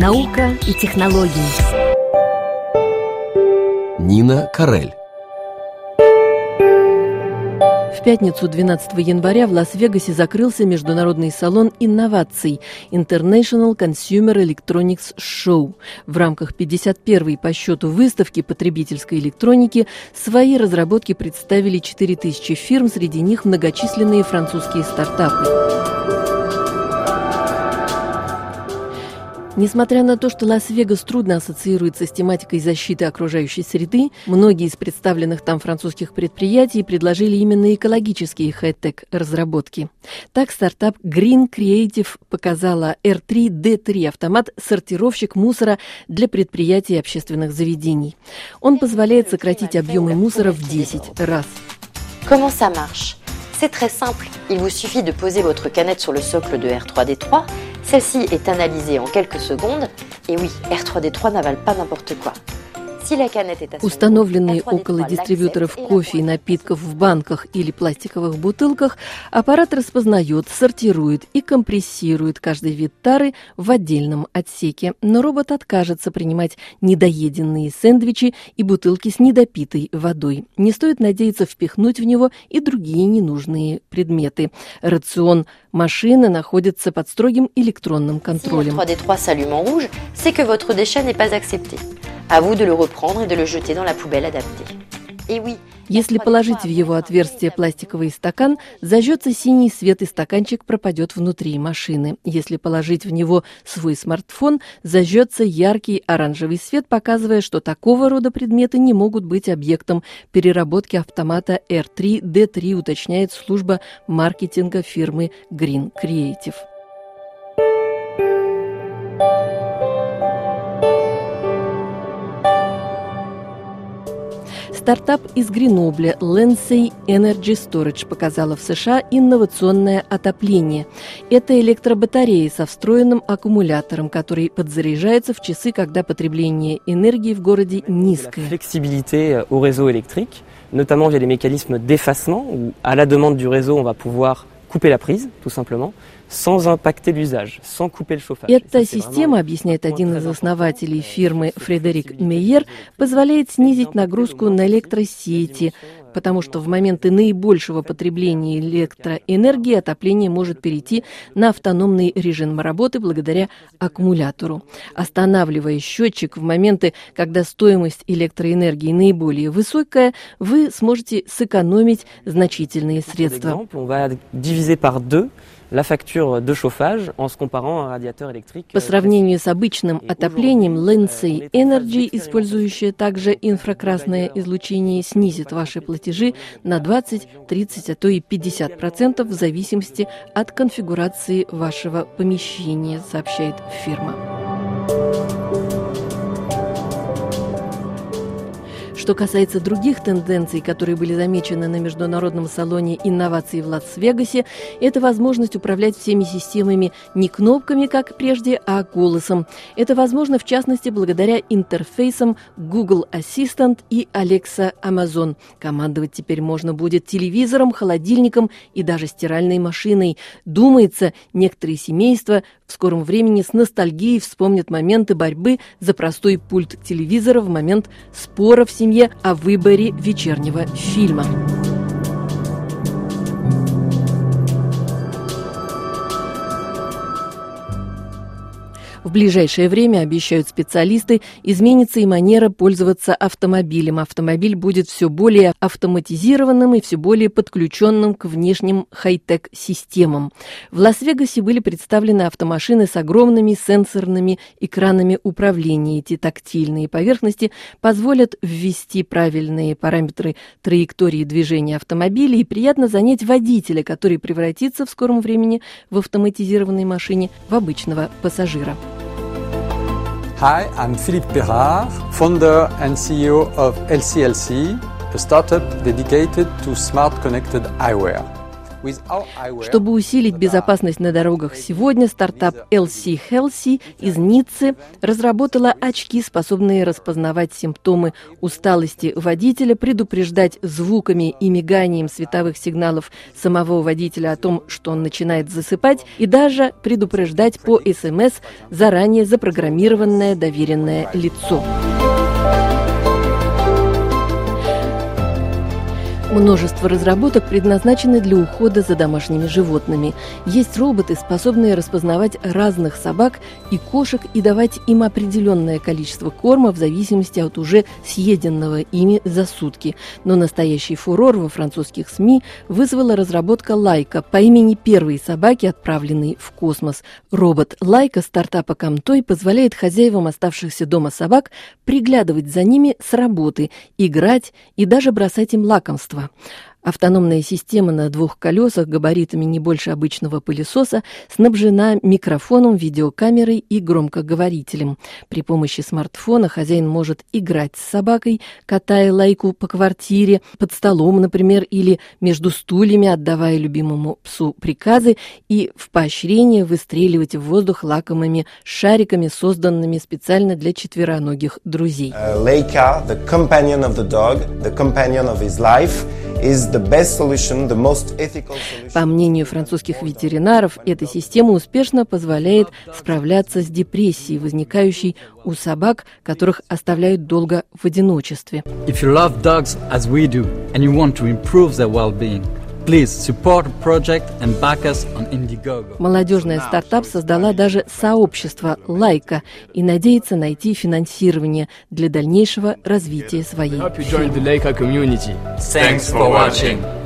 Наука и технологии. Нина Карель. В пятницу 12 января в Лас-Вегасе закрылся международный салон инноваций International Consumer Electronics Show. В рамках 51-й по счету выставки потребительской электроники свои разработки представили 4000 фирм, среди них многочисленные французские стартапы. Несмотря на то, что Лас-Вегас трудно ассоциируется с тематикой защиты окружающей среды, многие из представленных там французских предприятий предложили именно экологические хай-тек разработки. Так стартап Green Creative показала R3D3 автомат сортировщик мусора для предприятий и общественных заведений. Он позволяет сократить объемы мусора в 10 раз. Comment ça marche C'est très simple. Il vous suffit de poser votre canette sur le socle de R3D3 Celle-ci est analysée en quelques secondes. Et oui, R3D3 n'avale pas n'importe quoi. Установленный около дистрибьюторов кофе и напитков в банках или пластиковых бутылках, аппарат распознает, сортирует и компрессирует каждый вид тары в отдельном отсеке. Но робот откажется принимать недоеденные сэндвичи и бутылки с недопитой водой. Не стоит надеяться впихнуть в него и другие ненужные предметы. Рацион машины находится под строгим электронным контролем. À vous de le reprendre et de le jeter dans la poubelle adaptée. Et oui, Если положить в его отверстие пластиковый стакан, зажжется синий свет и стаканчик пропадет внутри машины. Если положить в него свой смартфон, зажжется яркий оранжевый свет, показывая, что такого рода предметы не могут быть объектом переработки автомата R3D3, уточняет служба маркетинга фирмы Green Creative. Стартап из Гренобля Lensey Energy Storage показала в США инновационное отопление. Это электробатареи со встроенным аккумулятором, который подзаряжается в часы, когда потребление энергии в городе низкое. Flexibilité au réseau électrique, notamment via les mécanismes d'effacement, où à la demande du réseau, on va pouvoir couper la prise, tout simplement, Эта система, объясняет один из основателей фирмы Фредерик Мейер, позволяет снизить нагрузку на электросети, потому что в моменты наибольшего потребления электроэнергии отопление может перейти на автономный режим работы благодаря аккумулятору. Останавливая счетчик в моменты, когда стоимость электроэнергии наиболее высокая, вы сможете сэкономить значительные средства électrique. По сравнению с обычным отоплением, Lindsay Energy, использующая также инфракрасное излучение, снизит ваши платежи на 20, 30, а то и 50 процентов в зависимости от конфигурации вашего помещения, сообщает фирма. Что касается других тенденций, которые были замечены на Международном салоне инноваций в Лас-Вегасе, это возможность управлять всеми системами не кнопками, как прежде, а голосом. Это возможно, в частности, благодаря интерфейсам Google Assistant и Alexa Amazon. Командовать теперь можно будет телевизором, холодильником и даже стиральной машиной. Думается, некоторые семейства в скором времени с ностальгией вспомнят моменты борьбы за простой пульт телевизора в момент спора в семье о выборе вечернего фильма. В ближайшее время, обещают специалисты, изменится и манера пользоваться автомобилем. Автомобиль будет все более автоматизированным и все более подключенным к внешним хай-тек системам. В Лас-Вегасе были представлены автомашины с огромными сенсорными экранами управления. Эти тактильные поверхности позволят ввести правильные параметры траектории движения автомобиля и приятно занять водителя, который превратится в скором времени в автоматизированной машине в обычного пассажира. Hi, I'm Philippe Perard, founder and CEO of LCLC, a startup dedicated to smart connected eyewear. Чтобы усилить безопасность на дорогах сегодня, стартап LC Healthy из Ниццы разработала очки, способные распознавать симптомы усталости водителя, предупреждать звуками и миганием световых сигналов самого водителя о том, что он начинает засыпать, и даже предупреждать по СМС заранее запрограммированное доверенное лицо. Множество разработок предназначены для ухода за домашними животными. Есть роботы, способные распознавать разных собак и кошек и давать им определенное количество корма в зависимости от уже съеденного ими за сутки. Но настоящий фурор во французских СМИ вызвала разработка Лайка по имени первой собаки, отправленной в космос. Робот Лайка стартапа Камтой позволяет хозяевам оставшихся дома собак приглядывать за ними с работы, играть и даже бросать им лакомство устройства. Автономная система на двух колесах габаритами не больше обычного пылесоса снабжена микрофоном, видеокамерой и громкоговорителем. При помощи смартфона хозяин может играть с собакой, катая лайку по квартире, под столом, например, или между стульями, отдавая любимому псу приказы и в поощрение выстреливать в воздух лакомыми шариками, созданными специально для четвероногих друзей. Uh, the companion of the dog, the companion of his life, по мнению французских ветеринаров, эта система успешно позволяет справляться с депрессией, возникающей у собак, которых оставляют долго в одиночестве. If you love dogs as we do and you want to improve their well-being, Please support project and back us on Indiegogo. Молодежная стартап создала даже сообщество «Лайка» и надеется найти финансирование для дальнейшего развития своей. Thanks for watching.